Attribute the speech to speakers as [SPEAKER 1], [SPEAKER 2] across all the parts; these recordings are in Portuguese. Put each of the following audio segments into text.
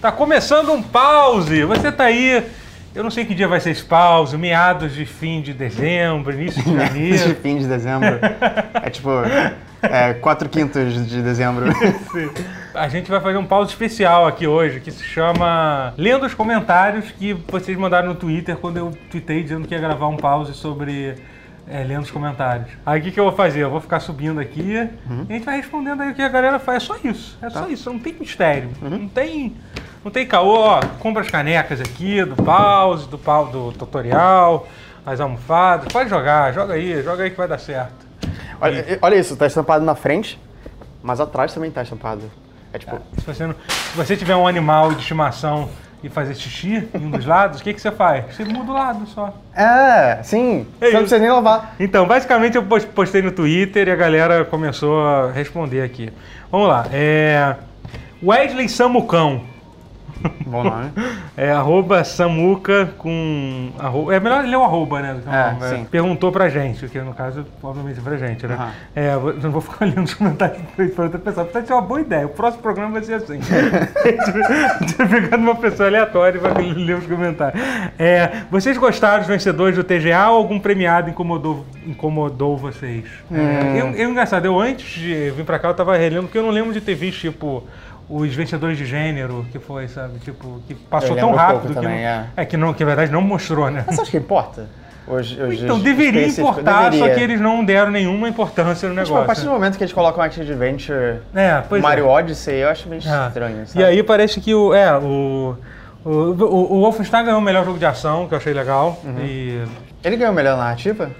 [SPEAKER 1] Tá começando um pause. Você tá aí. Eu não sei que dia vai ser esse pause, meados de fim de dezembro, início de
[SPEAKER 2] de
[SPEAKER 1] janeiro.
[SPEAKER 2] fim de dezembro. É tipo, é, 4 quintos de dezembro.
[SPEAKER 1] A gente vai fazer um pause especial aqui hoje, que se chama Lendo os comentários que vocês mandaram no Twitter quando eu tweetei dizendo que ia gravar um pause sobre é, lendo os comentários. Aí o que, que eu vou fazer? Eu vou ficar subindo aqui e a gente vai respondendo aí o que a galera faz. É só isso. É só isso. Não tem mistério. Não tem. Não tem caô, ó, compra as canecas aqui do pause, do, pau, do tutorial, as almofadas. Pode jogar, joga aí, joga aí que vai dar certo.
[SPEAKER 2] Olha, olha isso, tá estampado na frente, mas atrás também tá estampado. É tipo,
[SPEAKER 1] Se você, não- se você tiver um animal de estimação e fazer xixi em um dos lados, o que, que você faz? Você muda o lado só.
[SPEAKER 2] é, sim,
[SPEAKER 1] É
[SPEAKER 2] você não precisa nem lavar.
[SPEAKER 1] Então, basicamente eu pos- postei no Twitter e a galera começou a responder aqui. Vamos lá. É... Wesley Samucão.
[SPEAKER 2] Bom nome.
[SPEAKER 1] É arroba Samuca com. arro- É melhor ler o arroba, né? do que o
[SPEAKER 2] É, sim.
[SPEAKER 1] Perguntou pra gente, que no caso, obviamente, pra gente, né?
[SPEAKER 2] Aham.
[SPEAKER 1] É, eu não vou ficar lendo os comentários pra outra pessoa. Portanto, é uma boa ideia. O próximo programa vai ser assim. Vai pegar uma pessoa aleatória e vai ler os comentários. É, vocês gostaram dos vencedores do TGA ou algum premiado incomodou, incomodou vocês?
[SPEAKER 2] Hum.
[SPEAKER 1] É, eu, eu, engraçado, eu antes de vir pra cá, eu tava relendo, porque eu não lembro de ter visto, tipo, os vencedores de gênero, que foi, sabe? Tipo, que passou tão rápido que,
[SPEAKER 2] também,
[SPEAKER 1] não,
[SPEAKER 2] é.
[SPEAKER 1] é que não, que na verdade não mostrou, né?
[SPEAKER 2] Mas você acha que importa? Hoje,
[SPEAKER 1] Então,
[SPEAKER 2] os
[SPEAKER 1] deveria importar, só
[SPEAKER 2] deveria.
[SPEAKER 1] que eles não deram nenhuma importância no
[SPEAKER 2] Tipo, a partir
[SPEAKER 1] negócio.
[SPEAKER 2] do momento que eles colocam Action Adventure,
[SPEAKER 1] É,
[SPEAKER 2] Mario
[SPEAKER 1] é.
[SPEAKER 2] Odyssey, eu acho meio
[SPEAKER 1] Ah.
[SPEAKER 2] estranho, sabe?
[SPEAKER 1] E aí parece que o. É, o. O, o, o Wolfenstein ganhou o melhor jogo de ação, que eu achei legal.
[SPEAKER 2] Uhum.
[SPEAKER 1] E.
[SPEAKER 2] Ele ganhou a melhor narrativa?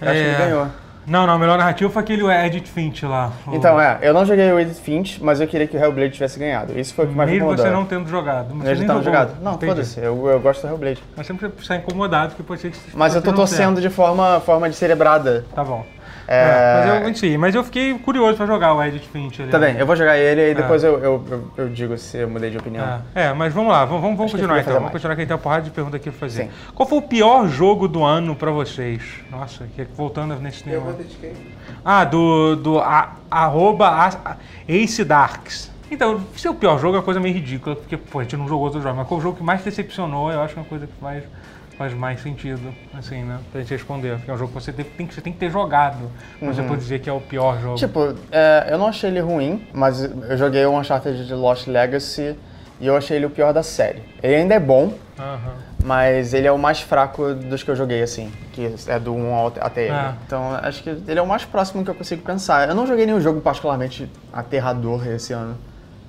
[SPEAKER 2] Eu acho que
[SPEAKER 1] É.
[SPEAKER 2] ele ganhou.
[SPEAKER 1] Não, não, o melhor narrativo foi aquele Edit Finch lá. O-
[SPEAKER 2] Então, é, eu não joguei o Edith Finch, mas eu queria que o Hellblade tivesse ganhado. Isso foi o que mais me
[SPEAKER 1] Mesmo
[SPEAKER 2] incomodou.
[SPEAKER 1] você não tendo jogado. Mas
[SPEAKER 2] tá
[SPEAKER 1] jogou.
[SPEAKER 2] jogado? Não, foda-se, eu, eu gosto do Hellblade.
[SPEAKER 1] Mas sempre está incomodado, porque pode ser que
[SPEAKER 2] Mas eu tô torcendo de forma, forma de cerebrada.
[SPEAKER 1] Tá bom.
[SPEAKER 2] É,
[SPEAKER 1] É, mas, eu, enfim, mas eu fiquei curioso pra jogar o Edit Finch ali.
[SPEAKER 2] Tá bem, eu vou jogar ele e depois eu, eu, eu, eu digo se eu mudei de opinião.
[SPEAKER 1] É, é, mas vamos lá, vamos, vamos, continuar então. Vamos
[SPEAKER 2] mais.
[SPEAKER 1] continuar que tem uma porrada de pergunta aqui pra fazer.
[SPEAKER 2] Sim.
[SPEAKER 1] Qual foi o pior jogo do ano pra vocês? Nossa, que, voltando nesse tema. Ah, do, do a, arroba a- Ace Darks. Então, se é o pior jogo é uma coisa meio ridícula, porque pô, a gente não jogou outro jogo, mas qual o jogo que mais decepcionou, eu acho que é uma coisa que faz, faz mais sentido, assim, né? Pra gente responder. Porque é um jogo que você tem, tem que, você tem que ter jogado. pra Você pode dizer que é o pior jogo.
[SPEAKER 2] Tipo, é, eu não achei ele ruim, mas eu joguei o Uncharted de Lost Legacy e eu achei ele o pior da série. Ele ainda é bom,
[SPEAKER 1] Aham.
[SPEAKER 2] mas ele é o mais fraco dos que eu joguei, assim, que é do 1 ao- até ele.
[SPEAKER 1] Ah.
[SPEAKER 2] Então, acho que ele é o mais próximo que eu consigo pensar. Eu não joguei nenhum jogo particularmente aterrador esse ano.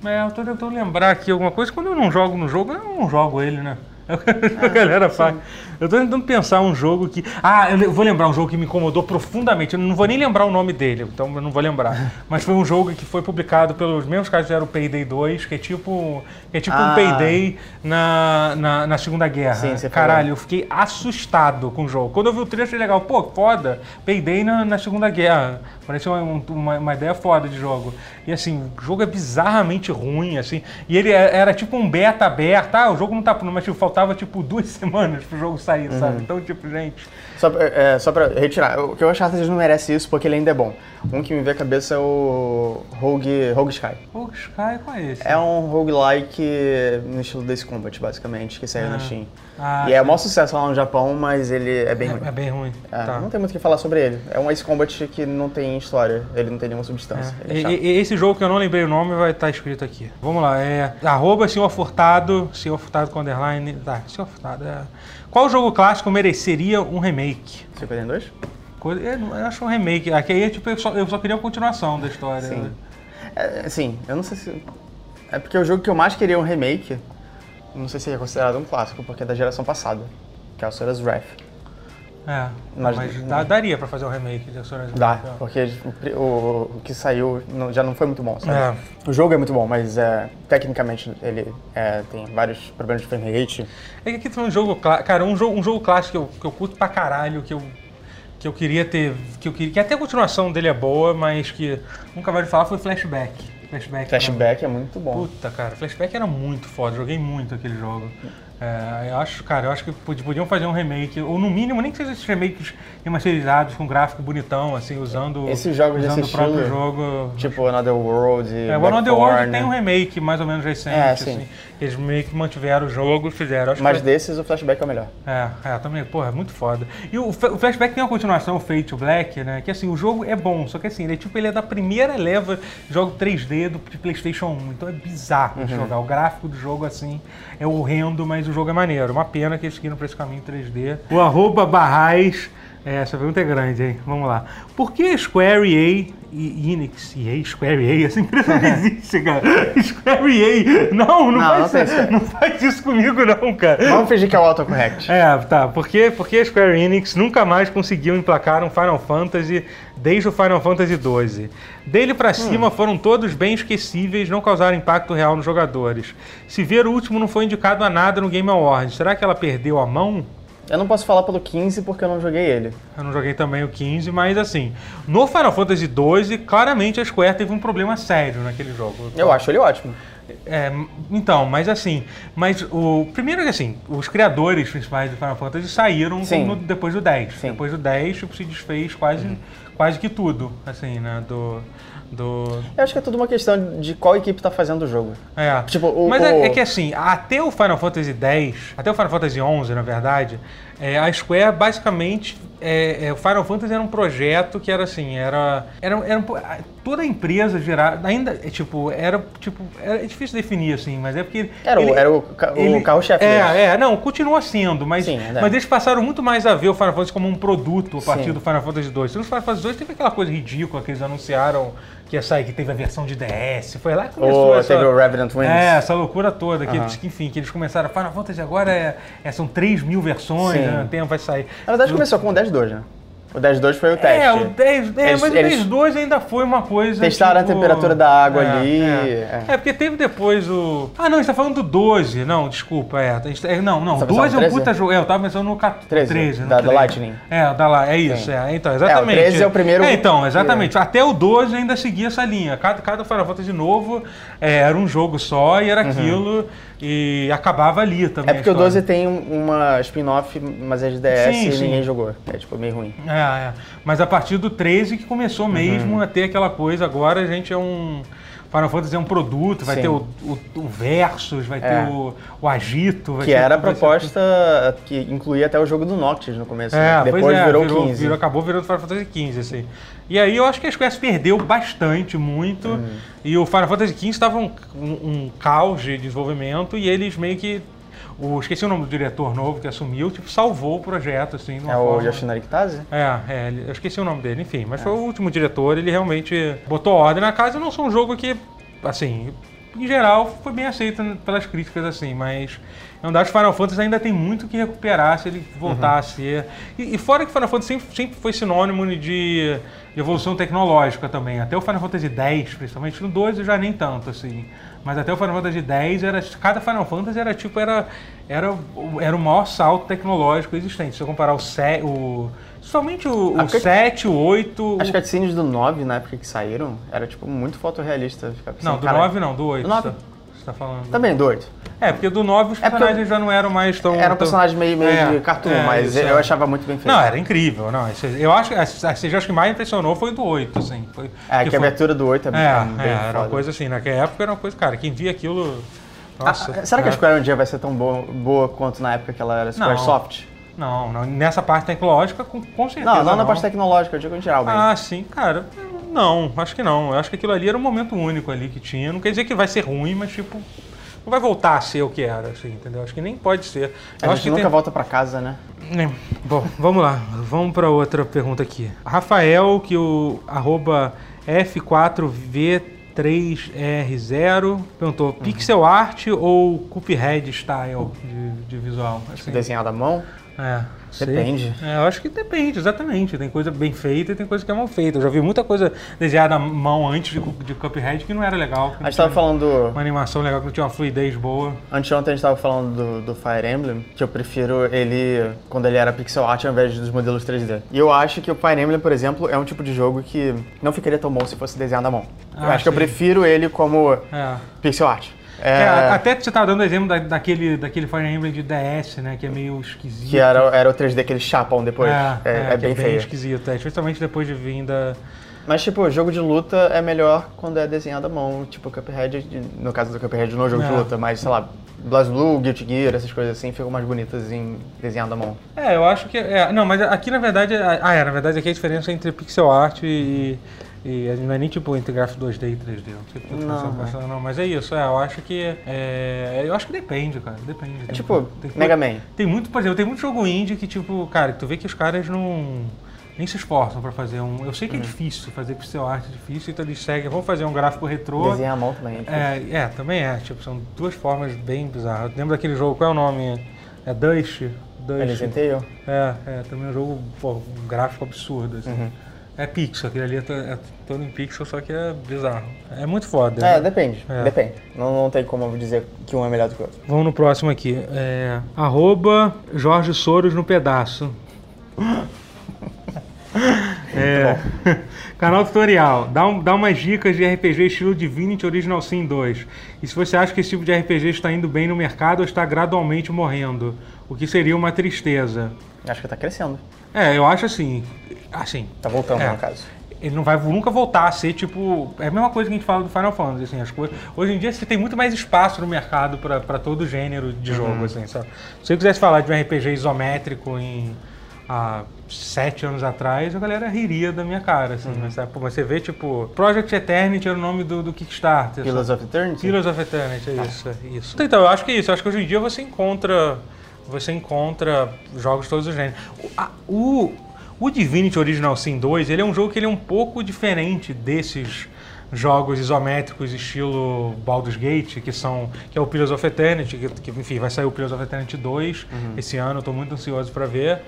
[SPEAKER 1] É, eu tô tentando lembrar aqui alguma coisa. Quando eu não jogo no jogo, eu não jogo ele, né? A galera faz. Eu tô tentando pensar um jogo que. Ah, eu vou lembrar um jogo que me incomodou profundamente. Eu não vou nem lembrar o nome dele, então eu não vou lembrar. Mas foi um jogo que foi publicado pelos mesmos caras que fizeram o Payday 2, que é tipo, que é tipo um
[SPEAKER 2] Ah.
[SPEAKER 1] Payday na, na, na Segunda Guerra.
[SPEAKER 2] Sim, você
[SPEAKER 1] Caralho,
[SPEAKER 2] falou.
[SPEAKER 1] eu fiquei assustado com o jogo. Quando eu vi o achei legal. Pô, foda. Payday na, na Segunda Guerra. Parece uma, um- uma, uma ideia foda de jogo. E assim, o jogo é bizarramente ruim, assim. E ele é- era tipo um beta aberto. Ah, o jogo não tá pronto, mas tipo, faltava tipo duas semanas pro jogo sair,
[SPEAKER 2] Uhum.
[SPEAKER 1] sabe? Então, tipo, gente.
[SPEAKER 2] Só, pra- é, só pra retirar, o que eu acho que não merece isso porque ele ainda é bom. Um que me vê a cabeça é o Rogue, Rogue Sky.
[SPEAKER 1] Pô, Sky, qual é esse?
[SPEAKER 2] É um roguelike no estilo Desse Combat, basicamente, que saiu na Steam.
[SPEAKER 1] Ah,
[SPEAKER 2] e é o maior sucesso lá no Japão, mas ele é bem ruim.
[SPEAKER 1] É, é bem ruim.
[SPEAKER 2] É,
[SPEAKER 1] tá.
[SPEAKER 2] Não tem muito o que falar sobre ele. É um Ace Combat que não tem história, ele não tem nenhuma substância.
[SPEAKER 1] É,
[SPEAKER 2] Ele é
[SPEAKER 1] e- e- esse jogo que eu não lembrei o nome vai estar escrito aqui. Vamos lá, é arroba senhor Furtado, senhor Furtado com underline, tá, senhor Furtado, é. Qual jogo clássico mereceria um remake?
[SPEAKER 2] 52?
[SPEAKER 1] Coisa, eu, acho um remake, aqui aí tipo, eu só, eu só queria a continuação da história.
[SPEAKER 2] Sim.
[SPEAKER 1] né?
[SPEAKER 2] É, sim, eu não sei se. É porque o jogo que eu mais queria um remake, não sei se é considerado um clássico, porque é da geração passada, que é o Sora's Wrath.
[SPEAKER 1] É,
[SPEAKER 2] Mas-
[SPEAKER 1] mas, dá- daria pra fazer um remake de Asura's
[SPEAKER 2] Dá, porque o, o- o que saiu não- já não foi muito bom?
[SPEAKER 1] É.
[SPEAKER 2] O jogo é muito bom, mas é, tecnicamente ele é, tem vários problemas de frame rate.
[SPEAKER 1] É que aqui tem um jogo. Cara, um jogo, um jogo clássico que eu, que eu curto pra caralho, que eu, que eu queria ter. Que eu queria. Que até a continuação dele é boa, mas que nunca vai falar foi Flashback. Flashback.
[SPEAKER 2] Flashback é muito bom.
[SPEAKER 1] Puta, cara, Flashback era muito foda, joguei muito aquele jogo. É, eu acho, cara, eu acho que pod- podiam fazer um remake, ou no mínimo, nem que seja esses remakes remasterizados com gráfico bonitão, assim, usando,
[SPEAKER 2] Esses jogos
[SPEAKER 1] usando o próprio
[SPEAKER 2] estilo,
[SPEAKER 1] jogo.
[SPEAKER 2] Tipo Another World
[SPEAKER 1] É, o Another World tem um remake mais ou menos recente,
[SPEAKER 2] É, sim.
[SPEAKER 1] assim. Eles meio que mantiveram o jogo fizeram.
[SPEAKER 2] Mas
[SPEAKER 1] que
[SPEAKER 2] desses o Flashback é o melhor.
[SPEAKER 1] é, é, também, porra, é muito foda. E o, o Flashback tem uma continuação, o Fate Black, né? Que assim, o jogo é bom, só que assim, ele é tipo, ele é da primeira leva de jogo 3D do de Playstation 1. Então é bizarro de jogar. O gráfico do jogo, assim, é horrendo, mas o jogo é maneiro. Uma pena que eles seguiram pra esse caminho 3D. O arroba Barrais. É, essa pergunta é grande, hein? Vamos lá. Por que Square, EA e Enix, EA, Square, EA, essa empresa não existe, cara. Square, EA, não, não,
[SPEAKER 2] Não,
[SPEAKER 1] faz,
[SPEAKER 2] não Square.
[SPEAKER 1] não faz isso comigo não, cara.
[SPEAKER 2] Vamos fingir que é o autocorrect.
[SPEAKER 1] É, tá. Porque, porque a Square Enix nunca mais conseguiu emplacar um Final Fantasy desde o Final Fantasy XII. Dele pra cima foram todos bem esquecíveis, não causaram impacto real nos jogadores. Se ver o último não foi indicado a nada no Game Awards, será que ela perdeu a mão?
[SPEAKER 2] Eu não posso falar pelo 15 porque eu não joguei ele.
[SPEAKER 1] Eu não joguei também o 15, mas assim, no Final Fantasy XII, claramente a Square teve um problema sério naquele jogo.
[SPEAKER 2] Eu acho ele ótimo.
[SPEAKER 1] É, então, mas assim, mas o primeiro é que assim, os criadores principais do Final Fantasy saíram no- depois do 10.
[SPEAKER 2] Sim. Uhum.
[SPEAKER 1] Depois do 10, tipo, se desfez quase, quase que tudo, assim, né, do do
[SPEAKER 2] Eu acho que é tudo uma questão de qual equipe tá fazendo o jogo.
[SPEAKER 1] é.
[SPEAKER 2] Tipo, o-
[SPEAKER 1] Mas é,
[SPEAKER 2] o-
[SPEAKER 1] é que assim, até o Final Fantasy X, até o Final Fantasy XI, na verdade, é, a Square basicamente. é, é, o Final Fantasy era um projeto que era assim, era. era, era toda a empresa gerada. Ainda, é, tipo, era tipo. Era é difícil definir, assim, mas é porque.
[SPEAKER 2] Era o- era o o carro-chefe deles.
[SPEAKER 1] É, é, não, continua sendo, mas,
[SPEAKER 2] Sim, é verdade.
[SPEAKER 1] mas eles passaram muito mais a ver o Final Fantasy como um produto a partir
[SPEAKER 2] Sim.
[SPEAKER 1] do Final Fantasy II. No Final Fantasy II teve aquela coisa ridícula que eles anunciaram que ia sair, que teve a versão de DS. Foi lá que começou
[SPEAKER 2] Ou
[SPEAKER 1] essa...
[SPEAKER 2] teve o Revenant Wings.
[SPEAKER 1] É, essa loucura toda, que,
[SPEAKER 2] Aham.
[SPEAKER 1] eles- que, enfim, que eles começaram. Final Fantasy agora é, é- são 3 mil versões, né? Tempo vai sair.
[SPEAKER 2] Na verdade começou com o 10.2, né? O 10.2 foi o teste.
[SPEAKER 1] É, o 10, é,
[SPEAKER 2] Eles-
[SPEAKER 1] mas o
[SPEAKER 2] eles
[SPEAKER 1] 10.2 ainda foi uma coisa.
[SPEAKER 2] testaram a
[SPEAKER 1] tipo,
[SPEAKER 2] temperatura da água
[SPEAKER 1] é,
[SPEAKER 2] ali,
[SPEAKER 1] É.
[SPEAKER 2] é.
[SPEAKER 1] É, porque teve depois o. Ah, não, a gente tá falando do 12. Não, desculpa, é. A gente- é, não, não,
[SPEAKER 2] Você tá
[SPEAKER 1] 12 é um puta jogo. É, eu tava pensando no 14,
[SPEAKER 2] 13,
[SPEAKER 1] 13 no
[SPEAKER 2] da- da
[SPEAKER 1] 13.
[SPEAKER 2] Lightning.
[SPEAKER 1] É, da lá, é isso,
[SPEAKER 2] Sim.
[SPEAKER 1] é. Então, exatamente.
[SPEAKER 2] 13 é o primeiro
[SPEAKER 1] É, então, exatamente. Até o 12 ainda seguia essa linha. Cada, cada Final Fantasy novo é, era um jogo só e era aquilo. E acabava ali também.
[SPEAKER 2] Uhum. É porque o 12
[SPEAKER 1] história.
[SPEAKER 2] tem uma spin-off, mas é de DS
[SPEAKER 1] Sim,
[SPEAKER 2] e
[SPEAKER 1] sim.
[SPEAKER 2] ninguém jogou. É tipo meio ruim.
[SPEAKER 1] É, é. Mas a partir do 13 que começou
[SPEAKER 2] Uhum.
[SPEAKER 1] mesmo a ter aquela coisa. Agora a gente é um. Final Fantasy é um produto, vai
[SPEAKER 2] Sim.
[SPEAKER 1] ter o, o, o Versus, vai
[SPEAKER 2] É.
[SPEAKER 1] ter o, o Agito. Vai
[SPEAKER 2] Que
[SPEAKER 1] ter
[SPEAKER 2] era a
[SPEAKER 1] vai ser-
[SPEAKER 2] proposta que incluía até o jogo do Noctis no começo.
[SPEAKER 1] É,
[SPEAKER 2] né?
[SPEAKER 1] pois
[SPEAKER 2] Depois
[SPEAKER 1] é,
[SPEAKER 2] virou,
[SPEAKER 1] virou,
[SPEAKER 2] 15.
[SPEAKER 1] virou- acabou virando Final Fantasy XV, assim. E aí eu acho que a Square perdeu bastante, muito.
[SPEAKER 2] Uhum.
[SPEAKER 1] E o Final Fantasy XV estava um, um, um caos de desenvolvimento e eles meio que. O, esqueci o nome do diretor novo que assumiu, tipo, salvou o projeto, assim.
[SPEAKER 2] É o
[SPEAKER 1] forma-
[SPEAKER 2] Yoshinari Kitase?
[SPEAKER 1] É, é, eu esqueci o nome dele, enfim.
[SPEAKER 2] É.
[SPEAKER 1] Mas foi o último diretor, ele realmente botou ordem na casa. Não sou um jogo que, assim, em geral, foi bem aceito pelas críticas, assim, mas é um das Final Fantasy ainda tem muito que recuperar se ele voltar
[SPEAKER 2] Uhum.
[SPEAKER 1] a ser. E, e fora que Final Fantasy sempre, sempre foi sinônimo de, evolução tecnológica também. Até o Final Fantasy X, principalmente, no 12 já nem tanto, assim. Mas até o Final Fantasy X, era, cada Final Fantasy era tipo, era, era, o- era o maior salto tecnológico existente. Se você comparar o 7, o, somente o, o
[SPEAKER 2] porque-
[SPEAKER 1] 7, o 8...
[SPEAKER 2] As cutscenes do 9, na época que saíram, era tipo muito fotorrealista.
[SPEAKER 1] Não, do
[SPEAKER 2] cara,
[SPEAKER 1] 9 não, do 8.
[SPEAKER 2] Do nove?
[SPEAKER 1] Você tá, você tá falando.
[SPEAKER 2] Também, do 8.
[SPEAKER 1] É, porque do 9 os
[SPEAKER 2] É
[SPEAKER 1] personagens já não eram mais tão...
[SPEAKER 2] Era um
[SPEAKER 1] tão-
[SPEAKER 2] personagem meio, meio
[SPEAKER 1] É,
[SPEAKER 2] de cartoon,
[SPEAKER 1] é,
[SPEAKER 2] mas eu
[SPEAKER 1] é.
[SPEAKER 2] achava muito bem feito.
[SPEAKER 1] Não, era incrível. Não, esse- eu acho que a CG acho que mais impressionou foi do 8, assim. Foi,
[SPEAKER 2] É, que
[SPEAKER 1] foi-
[SPEAKER 2] a abertura do 8 é,
[SPEAKER 1] É,
[SPEAKER 2] bem
[SPEAKER 1] é, era uma coisa assim, naquela época era uma coisa, cara, quem via aquilo. Nossa.
[SPEAKER 2] Ah, será que
[SPEAKER 1] é.
[SPEAKER 2] a Square um dia vai ser tão boa, boa quanto na época que ela era Squaresoft?
[SPEAKER 1] Não, não, nessa parte tecnológica, com, com certeza.
[SPEAKER 2] Não, não na parte tecnológica, eu digo em geral. bem.
[SPEAKER 1] Ah, sim, cara. Não, acho que não. Eu acho que aquilo ali era um momento único ali que tinha. Não quer dizer que vai ser ruim, mas tipo. Não vai voltar a ser o que era, assim, entendeu? Acho que nem pode ser.
[SPEAKER 2] a
[SPEAKER 1] Eu acho
[SPEAKER 2] gente
[SPEAKER 1] que
[SPEAKER 2] nunca
[SPEAKER 1] tem-
[SPEAKER 2] volta pra casa, né?
[SPEAKER 1] É, Bom, vamos lá. Vamos para outra pergunta aqui. Rafael, que o arroba F4V3R0 perguntou: pixel art ou Cuphead style de, de visual? Assim,
[SPEAKER 2] Desenhado à mão?
[SPEAKER 1] É.
[SPEAKER 2] Depende.
[SPEAKER 1] É, eu acho que depende, exatamente. Tem coisa bem feita e tem coisa que é mal feita. Eu já vi muita coisa desenhada à mão antes de, de Cuphead que não era legal.
[SPEAKER 2] A gente tava falando.
[SPEAKER 1] Uma animação legal, que não tinha uma fluidez boa.
[SPEAKER 2] Anteontem a gente tava falando do, do Fire Emblem, que eu prefiro ele quando ele era pixel art ao invés dos modelos 3D. E eu acho que o Fire Emblem, por exemplo, é um tipo de jogo que não ficaria tão bom se fosse desenhado à mão. eu
[SPEAKER 1] Ah,
[SPEAKER 2] acho que eu
[SPEAKER 1] sim.
[SPEAKER 2] prefiro ele como
[SPEAKER 1] É.
[SPEAKER 2] pixel art.
[SPEAKER 1] É, até você tá dando exemplo da, daquele, daquele Fire Emblem de DS, né? Que é meio esquisito.
[SPEAKER 2] Que era, era o 3D que eles chapam depois. É, é, é,
[SPEAKER 1] é
[SPEAKER 2] bem,
[SPEAKER 1] bem
[SPEAKER 2] feio.
[SPEAKER 1] esquisito, é, especialmente depois de vir da...
[SPEAKER 2] Mas, tipo, jogo de luta é melhor quando é desenhado à mão. Tipo, Cuphead, no caso do Cuphead, no jogo de luta. Mas, sei lá, BlazBlue, Guilty Gear, essas coisas assim, ficam mais bonitas em desenhado à mão.
[SPEAKER 1] É, eu acho que... É, não, mas aqui, na verdade... Ah, é, na verdade, aqui a diferença é entre pixel art e... E não é nem tipo entre gráfico 2D e 3D, não sei porque
[SPEAKER 2] Não,
[SPEAKER 1] não,
[SPEAKER 2] é.
[SPEAKER 1] não, mas é isso, é, eu acho que. É, eu acho que depende, cara. Depende.
[SPEAKER 2] É
[SPEAKER 1] Tem-
[SPEAKER 2] tipo,
[SPEAKER 1] tem,
[SPEAKER 2] Mega Man.
[SPEAKER 1] Tem muito, por exemplo, tem muito jogo indie que, tipo, cara, tu vê que os caras não. Nem se esforçam pra fazer um. Eu sei que é difícil fazer pixel art, é difícil, então eles seguem, vamos fazer um gráfico retrô.
[SPEAKER 2] Desenhar à mão também. é.
[SPEAKER 1] É, é, também é. Tipo, são duas formas bem bizarras. Eu lembro daquele jogo, qual é o nome? É Dust? Dust. É, é, também é um jogo, pô, um gráfico absurdo, assim.
[SPEAKER 2] Uhum.
[SPEAKER 1] É pixel, aquele ali é, é todo em pixel, só que é bizarro. É muito foda.
[SPEAKER 2] É,
[SPEAKER 1] né?
[SPEAKER 2] depende.
[SPEAKER 1] É.
[SPEAKER 2] Depende. Não, não tem como dizer que um é melhor do que o outro.
[SPEAKER 1] Vamos no próximo aqui. É, arroba Jorge Soros no pedaço. É, canal tutorial. Dá, um, dá umas dicas de RPG estilo Divinity Original Sin 2. E se você acha que esse tipo de RPG está indo bem no mercado ou está gradualmente morrendo, o que seria uma tristeza.
[SPEAKER 2] Acho que tá crescendo.
[SPEAKER 1] É, eu acho assim. Assim.
[SPEAKER 2] Tá voltando,
[SPEAKER 1] É.
[SPEAKER 2] no caso.
[SPEAKER 1] Ele não vai nunca voltar a ser tipo. É a mesma coisa que a gente fala do Final Fantasy, assim, as coisas. Hoje em dia você tem muito mais espaço no mercado para todo gênero de jogo, assim, sabe? Se eu quisesse falar de um RPG isométrico em há sete anos atrás, a galera riria da minha cara, assim, mas, sabe? Pô, você vê, tipo, Project Eternity era o nome do, do Kickstarter.
[SPEAKER 2] Pillars
[SPEAKER 1] sabe?
[SPEAKER 2] of Eternity?
[SPEAKER 1] Pillars of Eternity, é isso, é isso. Então, eu acho que é isso. Eu acho que hoje em dia você encontra. Você encontra jogos de todos os gêneros. O, o, Divinity Original Sin 2, ele é um jogo que ele é um pouco diferente desses jogos isométricos estilo Baldur's Gate, que são que é o Pillars of Eternity, que, que, enfim, vai sair o Pillars of Eternity 2 esse ano, tô muito ansioso para ver.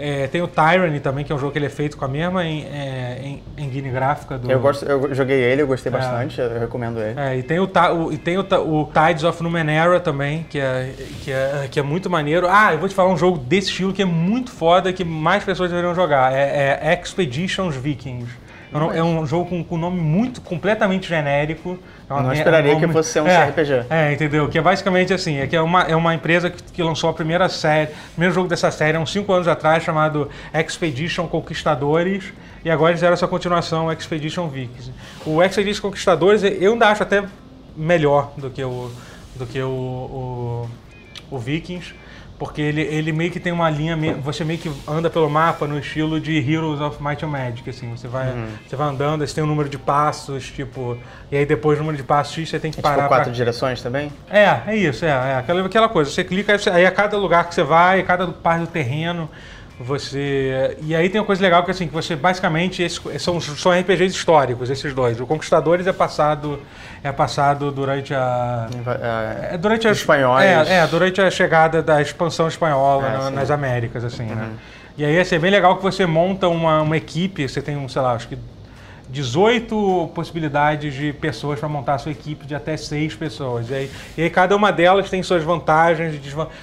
[SPEAKER 1] É, tem o Tyranny também, que é um jogo que ele é feito com a mesma em, é, em, engine gráfica do...
[SPEAKER 2] Eu, gosto, eu joguei ele, eu gostei
[SPEAKER 1] É.
[SPEAKER 2] bastante, eu recomendo ele.
[SPEAKER 1] É, e tem o, o- e tem o, o Tides of Numenera também, que é, que, é, que é muito maneiro. Ah, eu vou te falar um jogo desse estilo que é muito foda, que mais pessoas deveriam jogar. É, é Expeditions Vikings. É um, é um jogo com, com nome muito, completamente genérico. É uma-
[SPEAKER 2] Não
[SPEAKER 1] é
[SPEAKER 2] esperaria que
[SPEAKER 1] nome-
[SPEAKER 2] fosse ser um
[SPEAKER 1] é,
[SPEAKER 2] CRPG.
[SPEAKER 1] É, entendeu? Que é basicamente assim, é que é uma, é uma empresa que, que lançou a primeira série, o primeiro jogo dessa série há uns 5 anos atrás, chamado Expedition Conquistadores, e agora eles fizeram essa continuação, Expedition Vikings. O Expedition Conquistadores, eu ainda acho até melhor do que o, do que o, o, o Vikings, porque ele, ele meio que tem uma linha, você meio que anda pelo mapa no estilo de Heroes of Might and Magic, assim, você vai,
[SPEAKER 2] Uhum.
[SPEAKER 1] você vai andando, você tem um número de passos, tipo, e aí depois do número de passos X você tem que
[SPEAKER 2] É
[SPEAKER 1] parar
[SPEAKER 2] tipo
[SPEAKER 1] pra-
[SPEAKER 2] quatro direções também?
[SPEAKER 1] é, é isso, é, é aquela, aquela coisa. Você clica, aí, você- aí a cada lugar que você vai, cada parte do terreno, você. E aí tem uma coisa legal que assim, que você basicamente esses são, são RPGs históricos, esses dois. O Conquistadores é passado. É passado durante a.
[SPEAKER 2] É,
[SPEAKER 1] durante a,
[SPEAKER 2] espanhóis.
[SPEAKER 1] É, é, durante a chegada da expansão espanhola
[SPEAKER 2] É,
[SPEAKER 1] na- nas Américas, assim, né? E aí assim, é bem legal que você monta uma, uma equipe, você tem, um, sei lá, acho que 18 possibilidades de pessoas para montar a sua equipe de até 6 pessoas. E aí, e aí cada uma delas tem suas vantagens e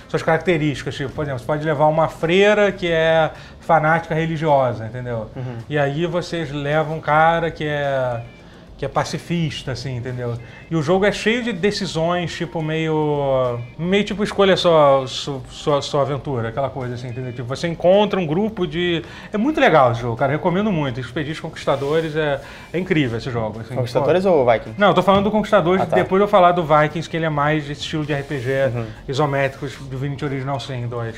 [SPEAKER 1] suas características. Tipo, por exemplo, você pode levar uma freira que é fanática religiosa, entendeu? E aí vocês levam um cara que é que é pacifista, assim, entendeu? E o jogo é cheio de decisões, tipo, meio. meio tipo, escolha sua, sua, sua, aventura, aquela coisa assim, entendeu? Tipo, você encontra um grupo de. É muito legal esse jogo, cara. Recomendo muito. Expedidos Conquistadores é, é incrível esse jogo. Assim,
[SPEAKER 2] Conquistadores ou Vikings?
[SPEAKER 1] não, eu tô falando do Conquistadores,
[SPEAKER 2] Ah, tá.
[SPEAKER 1] depois eu falar do Vikings, que ele é mais esse estilo de RPG isométricos do Divinity Original Sin 2.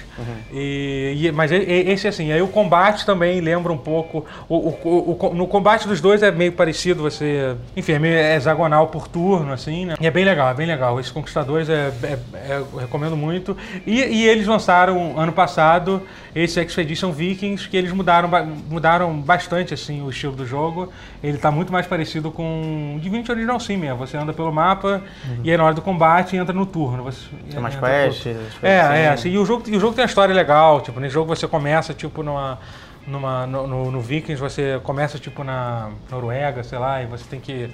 [SPEAKER 1] E, e- mas e- e- esse assim, aí o combate também lembra um pouco. O- o- o- no combate dos dois é meio parecido, você. Enfim, é meio hexagonal por turno, assim, né? E é bem legal, é bem legal. Esses Conquistadores é, é- é- eu recomendo muito. E, e eles lançaram ano passado esse Expedition Vikings, que eles mudaram, mudaram bastante assim, o estilo do jogo. Ele tá muito mais parecido com Divinity Original Sim mesmo. Você anda pelo mapa e aí na hora do combate entra no turno. Você,
[SPEAKER 2] Tem umas
[SPEAKER 1] entra
[SPEAKER 2] quests, coisas
[SPEAKER 1] É,
[SPEAKER 2] assim.
[SPEAKER 1] é. Assim, e, o jogo, e o jogo tem uma história legal. Tipo, nesse jogo você começa tipo numa. Numa, no, no, no Vikings você começa tipo na Noruega, sei lá, e você tem que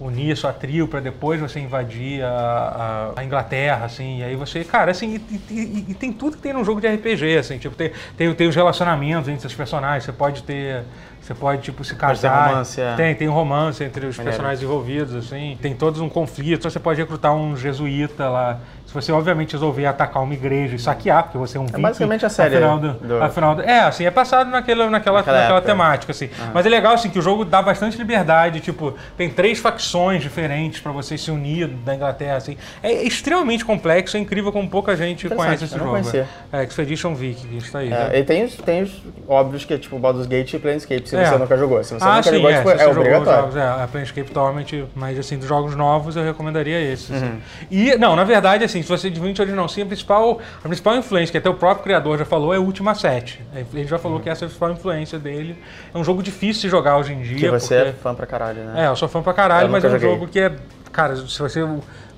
[SPEAKER 1] unir sua trio para depois você invadir a, a- a Inglaterra, assim, e aí você, cara, assim, e, e- e- tem tudo que tem num jogo de RPG, assim, tipo, tem, tem, tem os relacionamentos entre os personagens, você pode ter, Você pode, tipo, se casar.
[SPEAKER 2] romance, é.
[SPEAKER 1] Tem, tem um romance entre os
[SPEAKER 2] Maneiro.
[SPEAKER 1] personagens envolvidos, assim. Tem todos um conflito. Você pode recrutar um jesuíta lá. Se você, obviamente, resolver atacar uma igreja e saquear, porque você é um viking.
[SPEAKER 2] basicamente a série
[SPEAKER 1] Afinal do,
[SPEAKER 2] do-
[SPEAKER 1] afinal do- é, assim, é passado naquela, naquela,
[SPEAKER 2] Naquela
[SPEAKER 1] naquela temática, assim. Mas é legal, assim, que o jogo dá bastante liberdade. Tipo, tem três facções diferentes pra você se unir da Inglaterra, assim. É extremamente complexo, é incrível como pouca gente conhece esse jogo.
[SPEAKER 2] conhecia.
[SPEAKER 1] É, Expedition Vikings, tá aí. né?
[SPEAKER 2] É, e tem os, tem os óbvios que é tipo Baldur's Gate e Planescape, se
[SPEAKER 1] É.
[SPEAKER 2] você nunca jogou. Se você
[SPEAKER 1] Ah,
[SPEAKER 2] nunca
[SPEAKER 1] sim,
[SPEAKER 2] jogou,
[SPEAKER 1] é,
[SPEAKER 2] tipo, é, obrigatório.
[SPEAKER 1] jogos, é, a Planescape Torment, mas assim, dos jogos novos eu recomendaria esse. assim.
[SPEAKER 2] Uhum.
[SPEAKER 1] E, não, na verdade, assim, se você divide original sim, a principal, a principal influência, que até o próprio criador já falou, é o Ultima 7. Ele já falou que essa é a principal influência dele. É um jogo difícil de jogar hoje em dia.
[SPEAKER 2] Que você é
[SPEAKER 1] porque...
[SPEAKER 2] fã pra caralho, né?
[SPEAKER 1] É, eu sou fã pra caralho,
[SPEAKER 2] Eu
[SPEAKER 1] mas é um
[SPEAKER 2] joguei.
[SPEAKER 1] jogo que é. Cara, se você,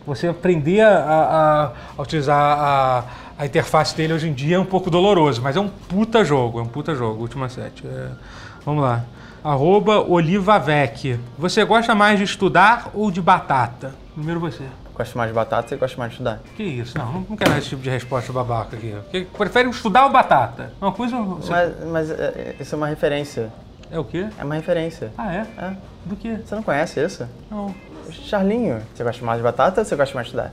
[SPEAKER 1] você aprender a, a- a utilizar a, a interface dele hoje em dia é um pouco doloroso, mas é um puta jogo, é um puta jogo, Última 7. É, vamos lá. Arroba Olivavec. Você gosta mais de estudar ou de batata? Primeiro você.
[SPEAKER 2] Gosto mais de batata e gosto mais de estudar.
[SPEAKER 1] Que isso? Não, não quero esse tipo de resposta babaca aqui. Que- Prefere estudar ou batata? Uma coisa. você-
[SPEAKER 2] Mas, mas é, isso é uma referência.
[SPEAKER 1] É o quê?
[SPEAKER 2] É uma referência.
[SPEAKER 1] Ah, é?
[SPEAKER 2] É.
[SPEAKER 1] Do quê?
[SPEAKER 2] Você não conhece isso?
[SPEAKER 1] Não.
[SPEAKER 2] Charlinho. Você gosta mais de batata ou você gosta mais de estudar?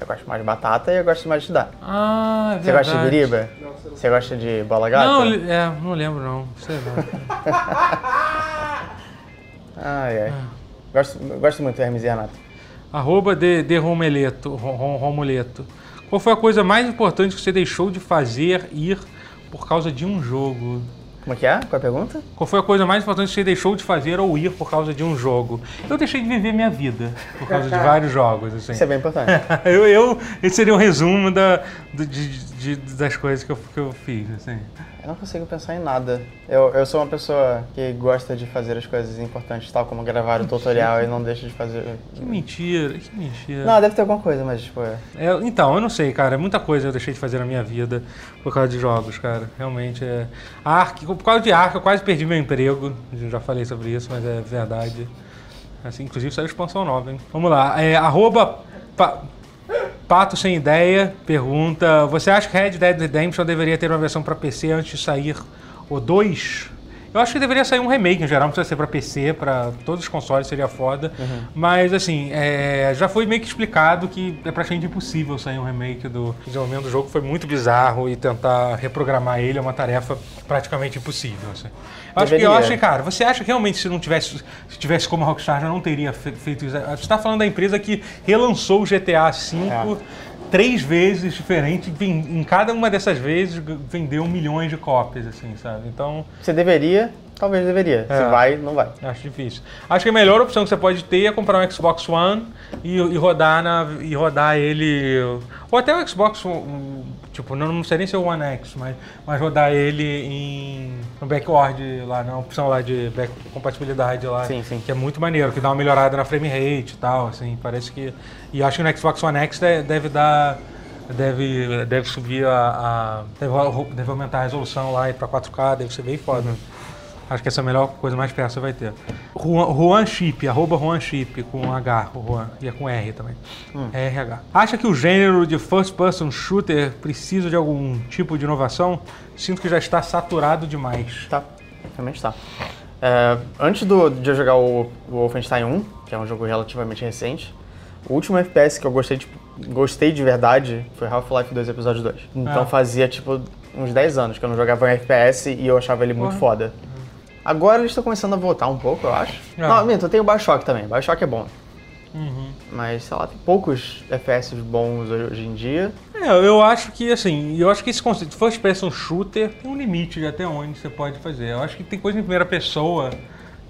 [SPEAKER 2] Eu gosto mais de batata e eu gosto mais de estudar.
[SPEAKER 1] Ah, é
[SPEAKER 2] Você gosta de biriba? Você gosta de bola gata?
[SPEAKER 1] Não, é, não lembro não. Sei lá.
[SPEAKER 2] Ai, ai.
[SPEAKER 1] É.
[SPEAKER 2] Gosto, gosto muito do Hermes e Renato.
[SPEAKER 1] Arroba de, de Romuleto, Ro- Ro- Romuleto. Qual foi a coisa mais importante que você deixou de fazer, ir, por causa de um jogo?
[SPEAKER 2] Como é que é? Qual é a pergunta?
[SPEAKER 1] Qual foi a coisa mais importante que você deixou de fazer ou ir por causa de um jogo? Eu deixei de viver minha vida por causa de vários jogos, assim.
[SPEAKER 2] Isso é bem importante.
[SPEAKER 1] eu, eu, esse seria um resumo da, de- de- das coisas que eu, que eu fiz, assim.
[SPEAKER 2] Eu não consigo pensar em nada. Eu, eu sou uma pessoa que gosta de fazer as coisas importantes, tal como gravar o tutorial e não deixa de fazer.
[SPEAKER 1] Que mentira, que mentira.
[SPEAKER 2] Não, deve ter alguma coisa, mas tipo. é-
[SPEAKER 1] É, então, eu não sei, cara. Muita coisa eu deixei de fazer na minha vida por causa de jogos, cara. Realmente é. Ark, por causa de Ark, eu quase perdi meu emprego. Eu já falei sobre isso, mas é verdade. Assim, inclusive saiu expansão nova, hein? Vamos lá. É, arroba pa- Pato Sem Ideia pergunta: Você acha que Red Dead Redemption deveria ter uma versão para PC antes de sair o 2? Eu acho que deveria sair um remake em geral, não precisa ser pra PC, pra todos os consoles seria foda. Mas assim, é, já foi meio que explicado que é praticamente impossível sair um remake do desenvolvimento do jogo, foi muito bizarro e tentar reprogramar ele é uma tarefa praticamente impossível. assim. Eu acho que, eu acho cara, você acha que realmente se não tivesse, se tivesse como a Rockstar já não teria fe- feito isso? Você está falando da empresa que relançou o GTA V
[SPEAKER 2] É.
[SPEAKER 1] três vezes diferente, em cada uma dessas vezes vendeu milhões de cópias, assim, sabe? Então,
[SPEAKER 2] Você deveria, talvez deveria.
[SPEAKER 1] É.
[SPEAKER 2] Se vai, não vai.
[SPEAKER 1] acho difícil. Acho que a melhor opção que você pode ter é comprar um Xbox One e, e rodar na e rodar ele ou até o Xbox um, tipo, não, não sei nem se é o One X, mas, mas rodar ele em no backward lá, na opção lá de back, compatibilidade lá,
[SPEAKER 2] Sim, sim.
[SPEAKER 1] que é muito maneiro, que dá uma melhorada na frame rate e tal, assim, parece que e acho que no Xbox One X de- deve dar deve deve subir a, a deve, deve aumentar a resolução lá e para 4K, deve ser bem foda. Acho que essa é a melhor coisa mais perto que você vai ter. Juan, Juan Chip, arroba Juan Chip, com H, o Juan, e é com R também. RH. Acha que o gênero de first person shooter precisa de algum tipo de inovação? Sinto que já está saturado demais.
[SPEAKER 2] Tá, realmente tá. É, antes do, de eu jogar o, o Wolfenstein 1, que é um jogo relativamente recente, o último FPS que eu gostei, tipo, gostei de verdade foi Half-Life 2 Episódio 2. Então
[SPEAKER 1] Ah.
[SPEAKER 2] fazia, tipo, uns 10 anos que eu não jogava um FPS e eu achava ele muito
[SPEAKER 1] Porra.
[SPEAKER 2] foda. Agora eles estão começando a voltar um pouco, eu acho.
[SPEAKER 1] Ah.
[SPEAKER 2] Não, minto, eu tenho o Bioshock também. Bioshock é bom.
[SPEAKER 1] Uhum.
[SPEAKER 2] Mas, sei lá, tem poucos FPS bons hoje em dia.
[SPEAKER 1] É, eu acho que, assim, eu acho que esse conceito de first person shooter tem um limite de até onde você pode fazer. Eu acho que tem coisa em primeira pessoa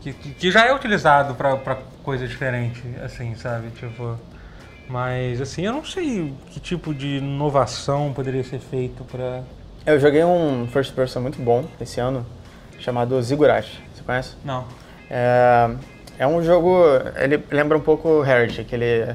[SPEAKER 1] que, que, que já é utilizado pra, pra coisa diferente, assim, sabe? Tipo. Mas, assim, eu não sei que tipo de inovação poderia ser feito pra.
[SPEAKER 2] Eu joguei um first person muito bom esse ano, chamado Ziggurat. Você conhece?
[SPEAKER 1] Não.
[SPEAKER 2] É, é um jogo. Ele lembra um pouco Heretic, ele.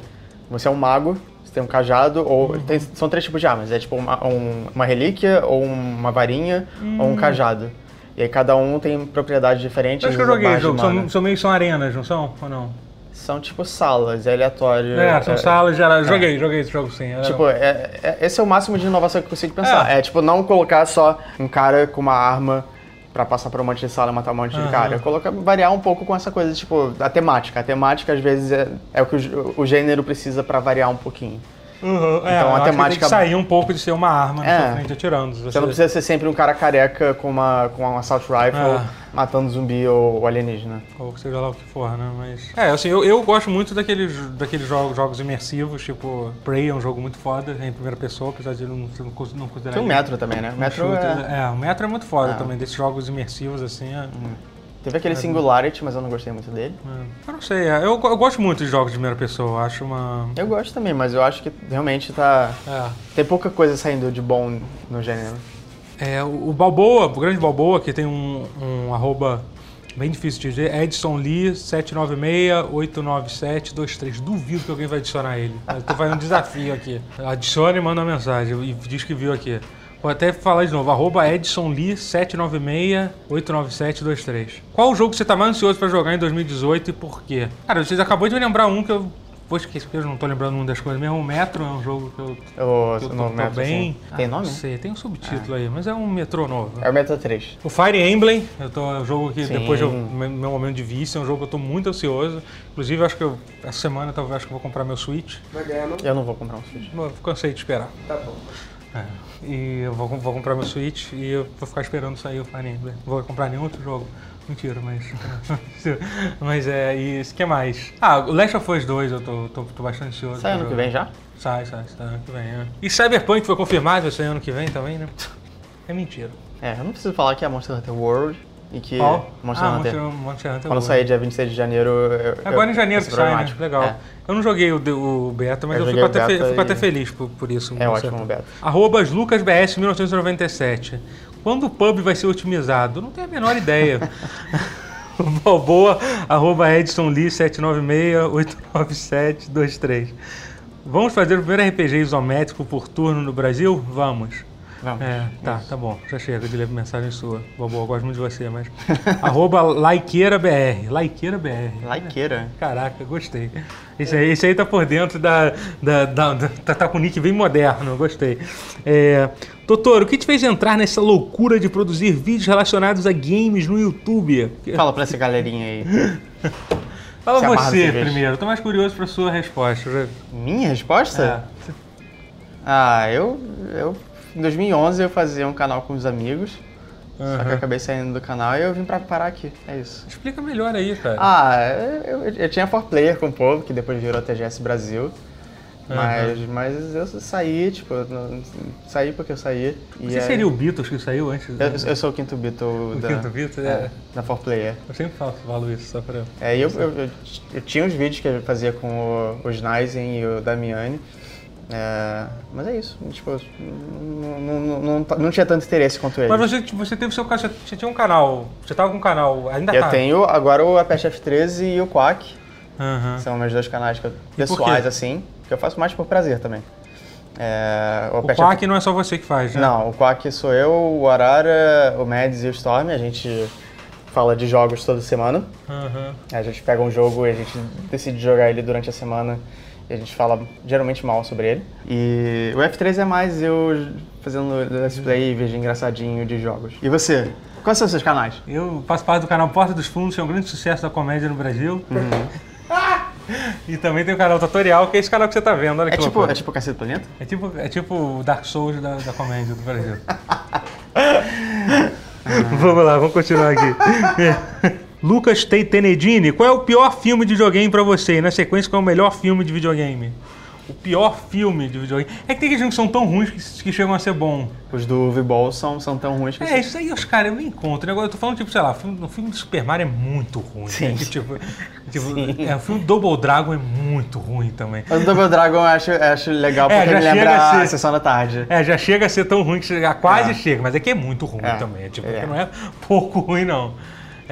[SPEAKER 2] Você é um mago, você tem um cajado, ou. tem- são três tipos de armas. É tipo uma, um- uma relíquia, ou uma varinha, ou um cajado. E aí cada um tem propriedades diferentes.
[SPEAKER 1] Eu acho que eu joguei o jogo. São, são meio são arenas, não são? Ou não?
[SPEAKER 2] São tipo salas, é aleatório.
[SPEAKER 1] É, são salas gerais. Joguei, joguei esse jogo sim. é.
[SPEAKER 2] Tipo, é- é- esse é o máximo de inovação que eu consigo pensar.
[SPEAKER 1] É.
[SPEAKER 2] É. tipo, não colocar só um cara com uma arma pra passar por um monte de sala e matar um monte
[SPEAKER 1] Aham.
[SPEAKER 2] de cara. Colocar, variar um pouco com essa coisa, tipo, a temática. A temática, às vezes, é, é o que o, o gênero precisa pra variar um pouquinho.
[SPEAKER 1] Uhum. É,
[SPEAKER 2] Então,
[SPEAKER 1] eu
[SPEAKER 2] a
[SPEAKER 1] que tem
[SPEAKER 2] temática-
[SPEAKER 1] que sair um pouco de ser uma arma na
[SPEAKER 2] É.
[SPEAKER 1] sua frente atirando.
[SPEAKER 2] Você não precisa ser sempre um cara careca com uma com um assault rifle
[SPEAKER 1] Ah.
[SPEAKER 2] matando zumbi ou, ou alienígena.
[SPEAKER 1] Ou seja lá o que for, né? Mas. É, assim, eu, eu gosto muito daqueles, daqueles jogos, jogos imersivos, tipo Prey é um jogo muito foda, é em primeira pessoa, apesar de não, não, não considerar.
[SPEAKER 2] Tem o Metro também, né? O Metro é...
[SPEAKER 1] é... o Metro é muito foda
[SPEAKER 2] Ah.
[SPEAKER 1] também, desses jogos imersivos, assim. É,
[SPEAKER 2] Teve aquele Singularity, mas eu não gostei muito dele.
[SPEAKER 1] é. Eu não sei, é, eu, eu gosto muito de jogos de primeira pessoa, eu acho uma.
[SPEAKER 2] Eu gosto também, mas eu acho que realmente tá...
[SPEAKER 1] É.
[SPEAKER 2] Tem pouca coisa saindo de bom no gênero.
[SPEAKER 1] É, o o Balboa, o grande Balboa, que tem um, um arroba bem difícil de dizer, Edson Lee 796-897-23. Duvido que alguém vai adicionar ele. Eu tô fazendo um desafio aqui. Adicione e manda uma mensagem e diz que viu aqui. Vou até falar de novo, arroba Edson Lee 796-897-23. Qual o jogo que você tá mais ansioso pra jogar em 2018 e por quê? Cara, vocês acabou de me lembrar um que eu vou esquecer, porque eu não tô lembrando uma das coisas mesmo. O Metro é um jogo que eu
[SPEAKER 2] O,
[SPEAKER 1] que eu tô,
[SPEAKER 2] novo
[SPEAKER 1] tô
[SPEAKER 2] Metro,
[SPEAKER 1] bem.
[SPEAKER 2] assim. Tem
[SPEAKER 1] Ah,
[SPEAKER 2] nome?
[SPEAKER 1] Não sei, tem um subtítulo aí, mas é um metrô novo.
[SPEAKER 2] É o Metro 3.
[SPEAKER 1] O Fire Emblem, eu tô, é um jogo que
[SPEAKER 2] Sim.
[SPEAKER 1] depois do meu meu momento de vício, é um jogo que eu tô muito ansioso. Inclusive, acho que eu, essa semana talvez acho que eu vou comprar meu Switch.
[SPEAKER 3] Vai ganhar, não?
[SPEAKER 2] Eu não vou comprar um Switch.
[SPEAKER 1] Eu cansei de esperar.
[SPEAKER 3] Tá bom.
[SPEAKER 1] É. E eu vou, vou comprar meu Switch e eu vou ficar esperando sair o Fire Emblem. Vou comprar nenhum outro jogo. Mentira, mas. mas é. E o que mais? Ah, o Last of Us 2 eu tô, tô, tô bastante ansioso.
[SPEAKER 2] Sai ano que vem já?
[SPEAKER 1] Sai, sai, sai ano que vem. É. E Cyberpunk foi confirmado vai sair ano que vem também, né? É mentira.
[SPEAKER 2] É, eu não preciso falar que é Monster Hunter World e que
[SPEAKER 1] Qual?
[SPEAKER 2] Monster
[SPEAKER 1] ah,
[SPEAKER 2] Hunter.
[SPEAKER 1] Monster, Monster Hunter
[SPEAKER 2] Quando
[SPEAKER 1] World.
[SPEAKER 2] sair dia 26 de janeiro. Eu,
[SPEAKER 1] Agora
[SPEAKER 2] eu-
[SPEAKER 1] em janeiro sai, né? Legal.
[SPEAKER 2] É.
[SPEAKER 1] Eu não joguei o, o beta, mas
[SPEAKER 2] Eu
[SPEAKER 1] eu, fico, até, fe- fico até
[SPEAKER 2] e-
[SPEAKER 1] feliz por, por isso.
[SPEAKER 2] É ótimo
[SPEAKER 1] certeza.
[SPEAKER 2] o beta.
[SPEAKER 1] Arrobas LucasBS 1997. Quando o pub vai ser otimizado? Não tenho a menor ideia. Balboa, arroba Edson Lee 796-897-23. Vamos fazer o primeiro RPG isométrico por turno no Brasil? Vamos.
[SPEAKER 2] Vamos.
[SPEAKER 1] É, tá, tá bom. Já chega de ler mensagem sua. Balboa, eu gosto muito de você, mas. arroba LaiqueiraBR. LaiqueiraBR.
[SPEAKER 2] Laiqueira.
[SPEAKER 1] Caraca, gostei. Esse aí, esse aí tá por dentro da. da, da, da- tá, tá com o nick bem moderno, gostei. É, Totoro, o que te fez entrar nessa loucura de produzir vídeos relacionados a games no YouTube?
[SPEAKER 2] Fala pra essa galerinha aí.
[SPEAKER 1] Fala
[SPEAKER 2] Se
[SPEAKER 1] você primeiro, tô mais curioso pra sua resposta.
[SPEAKER 2] Minha resposta?
[SPEAKER 1] É.
[SPEAKER 2] Ah, eu, eu. Em 2011 eu fazia um canal com os amigos. Só que eu acabei saindo do canal e eu vim pra parar aqui. É isso.
[SPEAKER 1] Explica melhor aí, cara.
[SPEAKER 2] Ah, eu, eu, eu tinha 4Player com o povo, que depois virou TGS Brasil. Mas, mas eu saí, tipo, não- saí porque eu saí.
[SPEAKER 1] você
[SPEAKER 2] aí-
[SPEAKER 1] seria o Beatles que saiu antes?
[SPEAKER 2] Eu, eu sou o quinto Beatle
[SPEAKER 1] O
[SPEAKER 2] da,
[SPEAKER 1] quinto Beatle?
[SPEAKER 2] é,
[SPEAKER 1] É.
[SPEAKER 2] da 4Player.
[SPEAKER 1] Eu sempre falo, falo isso, só pra.
[SPEAKER 2] É, eu, eu, eu, eu tinha uns vídeos que eu fazia com o, o Schneisen e o Damiani. É, mas é isso, tipo, não, não, não, não, tinha tanto interesse quanto eles.
[SPEAKER 1] Mas você, você teve seu canal, você tinha um canal, você tava com um canal, ainda
[SPEAKER 2] eu
[SPEAKER 1] tá.
[SPEAKER 2] tenho agora o Apache F13 e o Quack,
[SPEAKER 1] Aham.
[SPEAKER 2] são meus dois canais eu- pessoais, assim, que eu faço mais por prazer também. É,
[SPEAKER 1] O
[SPEAKER 2] Apache
[SPEAKER 1] Quack não é só você que faz, né?
[SPEAKER 2] Não, o Quack sou eu, o Arara, o Mads e o Storm, a gente fala de jogos toda semana.
[SPEAKER 1] Aham.
[SPEAKER 2] A gente pega um jogo e a gente decide jogar ele durante a semana a gente fala geralmente mal sobre ele. E o F3 é mais eu fazendo let's play e vídeo engraçadinho de jogos. E você? Quais são os seus canais?
[SPEAKER 1] Eu faço parte do canal Porta dos Fundos, que é um grande sucesso da comédia no Brasil. e também tem o canal Tutorial, que é esse canal que você tá vendo, olha
[SPEAKER 2] É
[SPEAKER 1] que
[SPEAKER 2] tipo,
[SPEAKER 1] loucura.
[SPEAKER 2] é tipo Cacete Planeta?
[SPEAKER 1] É tipo, é tipo o Dark Souls da, da comédia do Brasil. vamos lá, vamos continuar aqui. Lucas Te- Tenedini, qual é o pior filme de videogame pra você? E na sequência, qual é o melhor filme de videogame? O pior filme de videogame. É que tem que são tão ruins que, que chegam a ser bom.
[SPEAKER 2] Os do V-Ball são, são tão ruins que...
[SPEAKER 1] É, isso aí os caras eu nem encontro. Agora eu tô falando, tipo, sei lá, o filme, o filme do Super Mario é muito ruim.
[SPEAKER 2] Sim.
[SPEAKER 1] né? Que, tipo, tipo, é, o filme Double Dragon é muito ruim também.
[SPEAKER 2] Mas o Double Dragon eu acho, eu acho legal
[SPEAKER 1] É,
[SPEAKER 2] porque
[SPEAKER 1] já
[SPEAKER 2] me
[SPEAKER 1] chega
[SPEAKER 2] lembra
[SPEAKER 1] a
[SPEAKER 2] a
[SPEAKER 1] ser-
[SPEAKER 2] Sessão da Tarde.
[SPEAKER 1] É, já chega a ser tão ruim que chega, quase
[SPEAKER 2] É.
[SPEAKER 1] chega, mas é que é muito ruim
[SPEAKER 2] É,
[SPEAKER 1] também. Tipo,
[SPEAKER 2] é.
[SPEAKER 1] que não é pouco ruim, não.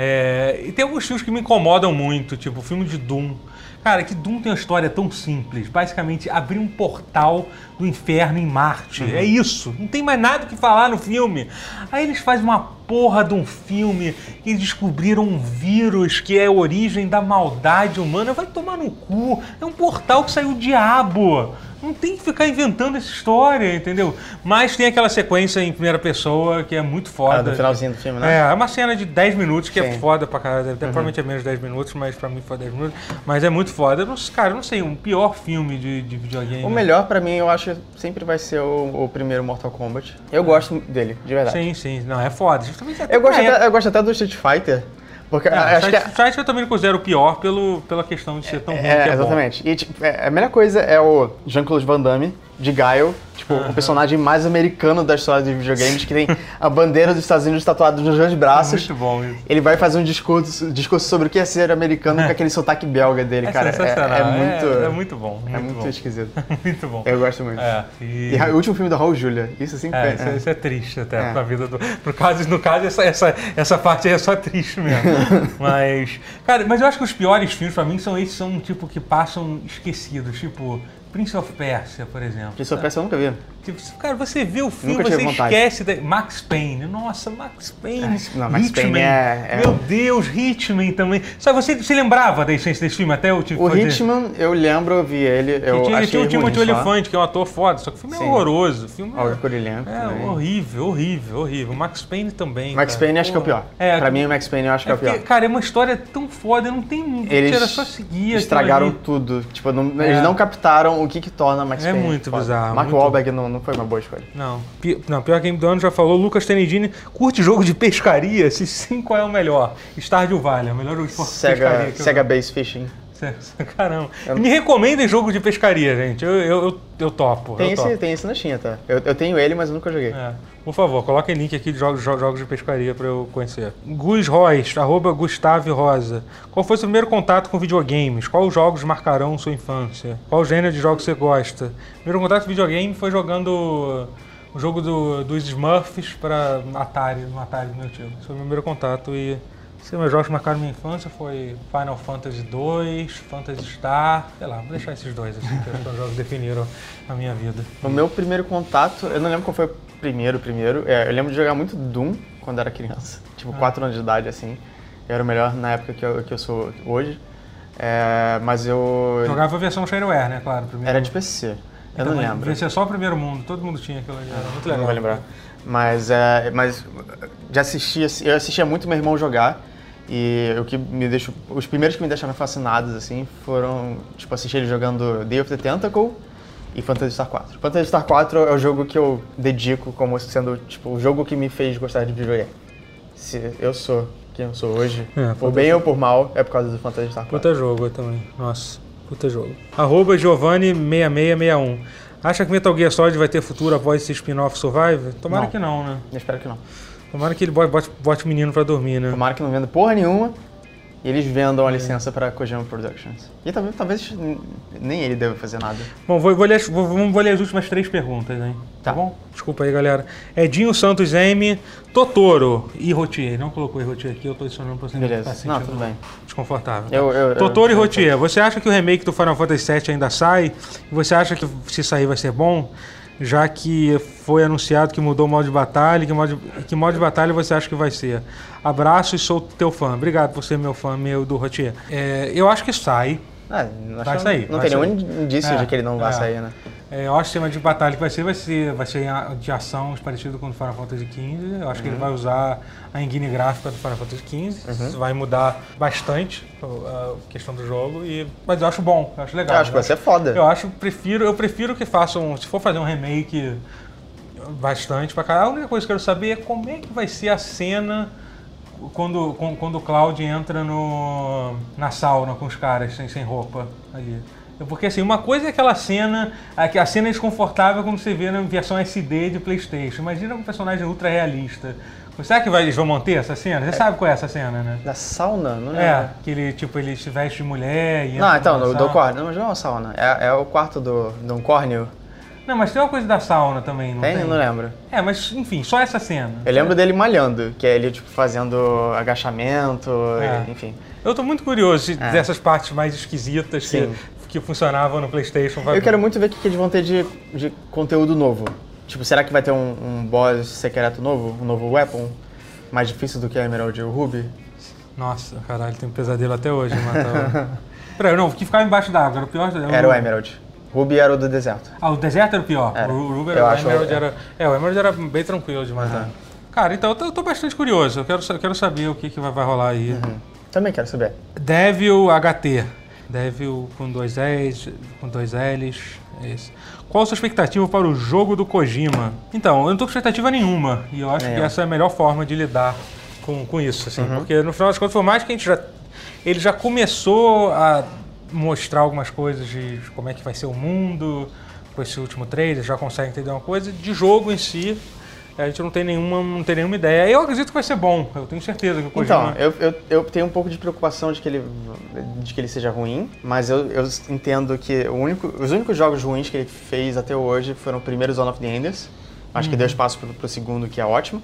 [SPEAKER 1] É, e tem alguns filmes que me incomodam muito, tipo o filme de Doom. Cara, que Doom tem uma história tão simples. Basicamente, abrir um portal do inferno em Marte.
[SPEAKER 2] Uhum.
[SPEAKER 1] É isso. Não tem mais nada o que falar no filme. Aí eles fazem uma porra de um filme que descobriram um vírus que é a origem da maldade humana. Vai tomar no cu. É um portal que saiu o diabo. Não tem que ficar inventando essa história, entendeu? Mas tem aquela sequência em primeira pessoa que é muito foda.
[SPEAKER 2] Ah, do finalzinho do filme, né?
[SPEAKER 1] É, é uma cena de 10 minutos que é
[SPEAKER 2] Sim.
[SPEAKER 1] foda pra caralho. Até
[SPEAKER 2] Uhum.
[SPEAKER 1] Provavelmente é menos de 10 minutos, mas pra mim foi 10 minutos. Mas é muito foda. Não, cara, não sei, um pior filme de, de videogame.
[SPEAKER 2] O melhor pra mim, eu acho, sempre vai ser o, o primeiro Mortal Kombat. Eu gosto dele, de verdade.
[SPEAKER 1] Sim, sim. Não, é foda. Justamente
[SPEAKER 2] Eu gosto,
[SPEAKER 1] é,
[SPEAKER 2] até, eu gosto até do Street Fighter, porque
[SPEAKER 1] É,
[SPEAKER 2] acho que é,
[SPEAKER 1] Fighter eu também considero o pior pelo, pela questão de ser tão ruim que
[SPEAKER 2] É,
[SPEAKER 1] é bom.
[SPEAKER 2] exatamente. E tipo, é, a melhor coisa é o Jean-Claude Van Damme, de Guile, tipo, o personagem mais americano da história dos videogames, que tem a bandeira dos Estados Unidos tatuada nos dois braços.
[SPEAKER 1] Muito bom isso.
[SPEAKER 2] Ele vai fazer um discurso, discurso sobre o que é ser americano com aquele sotaque belga dele,
[SPEAKER 1] É
[SPEAKER 2] cara. É,
[SPEAKER 1] sensacional.
[SPEAKER 2] é muito,
[SPEAKER 1] é, muito bom.
[SPEAKER 2] é
[SPEAKER 1] Muito,
[SPEAKER 2] muito
[SPEAKER 1] bom.
[SPEAKER 2] esquisito.
[SPEAKER 1] muito bom.
[SPEAKER 2] Eu gosto muito.
[SPEAKER 1] É, e...
[SPEAKER 2] E o último filme da Raul Julia, isso sempre
[SPEAKER 1] É,
[SPEAKER 2] é,
[SPEAKER 1] isso, isso é triste até
[SPEAKER 2] É.
[SPEAKER 1] pra vida do. Pro caso, no caso, essa, essa, essa parte aí é só triste mesmo. mas. Cara, mas eu acho que os piores filmes pra mim são esses são tipo que passam esquecidos. Tipo, Prince of Persia, por exemplo.
[SPEAKER 2] Prince of Persia eu nunca vi.
[SPEAKER 1] Tipo, cara, você vê o filme, você
[SPEAKER 2] vontade.
[SPEAKER 1] esquece da... Max Payne. Nossa, Max Payne.
[SPEAKER 2] É, não, Max Payne
[SPEAKER 1] Hitman.
[SPEAKER 2] é- é-
[SPEAKER 1] Meu Deus, Hitman também. Sabe, você, você lembrava da essência desse filme até eu tive
[SPEAKER 2] O
[SPEAKER 1] fazer-
[SPEAKER 2] Hitman, eu lembro, eu vi ele, eu achei
[SPEAKER 1] tinha o Timothy
[SPEAKER 2] só.
[SPEAKER 1] Olyphant, que é um ator foda, só que o filme
[SPEAKER 2] Sim.
[SPEAKER 1] é horroroso. O filme é, é
[SPEAKER 2] também.
[SPEAKER 1] horrível, horrível, horrível. Max Payne também.
[SPEAKER 2] Max
[SPEAKER 1] cara.
[SPEAKER 2] Payne acho que é o pior.
[SPEAKER 1] É,
[SPEAKER 2] pra mim, o Max Payne eu acho que é,
[SPEAKER 1] é
[SPEAKER 2] o pior.
[SPEAKER 1] porque, cara, é uma história tão foda, não tem.
[SPEAKER 2] Eles
[SPEAKER 1] era só seguir.
[SPEAKER 2] estragaram tudo. Tipo, não-
[SPEAKER 1] É.
[SPEAKER 2] eles não captaram o que, que torna Max
[SPEAKER 1] É
[SPEAKER 2] Payne.
[SPEAKER 1] muito
[SPEAKER 2] foda.
[SPEAKER 1] bizarro,
[SPEAKER 2] Mark
[SPEAKER 1] muito-
[SPEAKER 2] Wahlberg não, não foi uma boa escolha.
[SPEAKER 1] Não, não, pior game do ano já falou. Lucas Tenedini curte jogo de pescaria? Se sim, qual é o melhor? Stardew Valley, é o melhor jogo de pescaria
[SPEAKER 2] Sega,
[SPEAKER 1] eu
[SPEAKER 2] Sega Base Fishing.
[SPEAKER 1] Caramba. Me recomendem jogo de pescaria, gente. Eu, eu, eu, eu topo.
[SPEAKER 2] Tem
[SPEAKER 1] eu
[SPEAKER 2] esse,
[SPEAKER 1] topo.
[SPEAKER 2] tem esse na China, tá? Eu, eu tenho ele, mas eu nunca joguei.
[SPEAKER 1] É. Por favor, coloquem link aqui de jogos, jo- jogos de pescaria pra eu conhecer. Gus Royce, arroba Gustavo Rosa. Qual foi seu primeiro contato com videogames? Quais jogos marcarão sua infância? Qual gênero de jogos você gosta? Primeiro contato com videogame foi jogando o jogo do, dos Smurfs para Atari, no Atari do meu tio. Esse foi o meu primeiro contato e... Se meus jogos marcaram minha infância foi Final Fantasy 2, Phantasy Star, sei lá, vou deixar esses dois assim, que são jogos definiram a minha vida.
[SPEAKER 2] O meu primeiro contato, eu não lembro qual foi o primeiro, primeiro. É, eu lembro de jogar muito Doom quando era criança.
[SPEAKER 1] Ah.
[SPEAKER 2] Tipo, 4 anos de idade, assim. Eu era o melhor na época que eu, que eu sou hoje. É, mas eu...
[SPEAKER 1] Jogava a versão Shareware, né? Claro. Primeiro.
[SPEAKER 2] Era de PC. Eu
[SPEAKER 1] Então,
[SPEAKER 2] não lembro.
[SPEAKER 1] Devia ser só o primeiro mundo, todo mundo tinha aquilo ali. Era muito legal.
[SPEAKER 2] Não vou lembrar. Mas, é, mas já assistia, eu assistia muito meu irmão jogar. E o que me deixou, os primeiros que me deixaram fascinados assim foram, tipo, assistir ele jogando Day of the Tentacle e Phantasy Star 4. Phantasy Star 4 é o jogo que eu dedico como sendo, tipo, o jogo que me fez gostar de videogame. Se eu sou quem eu sou hoje,
[SPEAKER 1] É,
[SPEAKER 2] por bem ou por mal, é por causa do Phantasy Star 4.
[SPEAKER 1] Puta jogo também. Nossa, puta jogo. Arroba Giovanni6661. Acha que Metal Gear Solid vai ter futuro após esse spin-off Survive? Tomara
[SPEAKER 2] Não.
[SPEAKER 1] que não, né?
[SPEAKER 2] Eu espero que não.
[SPEAKER 1] Tomara que ele bote, bote, o menino pra dormir, né?
[SPEAKER 2] Tomara que não venda porra nenhuma e eles vendam a licença pra Kojima Productions. E talvez, talvez nem ele deva fazer nada.
[SPEAKER 1] Bom, vou, vou ler, as- vou, vamos- vou ler as últimas três perguntas, hein? Tá,
[SPEAKER 2] Tá.
[SPEAKER 1] bom? Desculpa aí, galera. Edinho Santos M, Totoro e Rotier. Não colocou Rotier aqui, eu tô adicionando pra você
[SPEAKER 2] Beleza. Não, tudo bem.
[SPEAKER 1] Desconfortável. tá?
[SPEAKER 2] Eu- eu-
[SPEAKER 1] Totoro
[SPEAKER 2] eu-
[SPEAKER 1] e Rotier, você acha que o remake do Final Fantasy VII ainda sai? E você acha que se sair vai ser bom? Já que foi anunciado que mudou o modo de batalha, que modo de, que modo de batalha você acha que vai ser? Abraço e sou teu fã. Obrigado por ser meu fã, meu do Rotier. É, eu acho que sai.
[SPEAKER 2] Ah,
[SPEAKER 1] Vai sair,
[SPEAKER 2] Não
[SPEAKER 1] vai
[SPEAKER 2] tem nenhum
[SPEAKER 1] sair.
[SPEAKER 2] indício
[SPEAKER 1] É,
[SPEAKER 2] de que ele não vai
[SPEAKER 1] é.
[SPEAKER 2] sair, né?
[SPEAKER 1] É, eu acho que o sistema de batalha que vai ser vai ser, vai ser de ação parecido com o do Final Fantasy XV. Eu acho que ele
[SPEAKER 2] Uhum.
[SPEAKER 1] vai usar a engine gráfica do Final Fantasy XV. Isso vai mudar bastante a, a questão do jogo. E, mas eu acho bom, eu acho legal.
[SPEAKER 2] Eu acho que vai ser foda.
[SPEAKER 1] Eu acho, prefiro, eu prefiro que façam, se for fazer um remake bastante pra caralho, a única coisa que eu quero saber é como é que vai ser a cena quando, quando, o Cloud entra no, na sauna com os caras sem, sem roupa ali. Porque assim, uma coisa é aquela cena, a, a cena é desconfortável quando você vê na versão SD de Playstation. Imagina um personagem ultra realista. Será que vai, eles vão manter essa cena? Você sabe qual é essa cena, né?
[SPEAKER 2] Da sauna? Não
[SPEAKER 1] É,
[SPEAKER 2] lembro.
[SPEAKER 1] que ele, tipo, ele se veste de mulher e
[SPEAKER 2] Não, então, do, do quarto. Não, mas não é uma sauna. É, é o quarto do, do Cornel.
[SPEAKER 1] Não, mas tem uma coisa da sauna também, não
[SPEAKER 2] Tem?
[SPEAKER 1] tem?
[SPEAKER 2] Não lembro.
[SPEAKER 1] É, mas enfim, só essa cena.
[SPEAKER 2] Eu lembro dele malhando, que é ele, tipo, fazendo agachamento,
[SPEAKER 1] É.
[SPEAKER 2] e- enfim.
[SPEAKER 1] Eu tô muito curioso de-
[SPEAKER 2] É.
[SPEAKER 1] dessas partes mais esquisitas que,
[SPEAKER 2] Sim.
[SPEAKER 1] que funcionavam no PlayStation.
[SPEAKER 2] Eu quero muito ver o que eles vão ter de, de conteúdo novo. Tipo, será que vai ter um, um boss secreto novo? Um novo weapon? Mais difícil do que a Emerald e o Ruby?
[SPEAKER 1] Nossa, caralho, tem um pesadelo até hoje matar o... Peraí, não, que ficava embaixo d'água era o pior.
[SPEAKER 2] Era o Emerald. Ruby era o do deserto.
[SPEAKER 1] Ah, o deserto era o pior.
[SPEAKER 2] Era.
[SPEAKER 1] O Ruby era, o
[SPEAKER 2] acho-
[SPEAKER 1] Emerald
[SPEAKER 2] é.
[SPEAKER 1] era. É, o Emerald era bem tranquilo de matar.
[SPEAKER 2] Aham.
[SPEAKER 1] Cara, então eu tô, eu tô bastante curioso. Eu quero, eu quero saber o que, que vai, vai rolar aí.
[SPEAKER 2] Também quero saber.
[SPEAKER 1] Devil HT. Devil com dois L's, com dois L's. É esse. Qual a sua expectativa para o jogo do Kojima? Então, eu não tô com expectativa nenhuma. E eu acho
[SPEAKER 2] Nem
[SPEAKER 1] que essa é a melhor forma de lidar com, com isso, assim.
[SPEAKER 2] Uhum.
[SPEAKER 1] Porque no final das contas, por mais que a gente já. Ele já começou a mostrar algumas coisas de como é que vai ser o mundo com esse último trailer, já consegue entender uma coisa. De jogo em si, a gente não tem nenhuma, não tem nenhuma ideia. Eu acredito que vai ser bom. Eu tenho certeza que o Kojima.
[SPEAKER 2] Então, eu, eu, eu tenho um pouco de preocupação de que ele, de que ele seja ruim, mas eu, eu entendo que o único, os únicos jogos ruins que ele fez até hoje foram o primeiro Zone of the Enders, acho
[SPEAKER 1] Uhum.
[SPEAKER 2] que deu espaço pro, pro segundo, que é ótimo,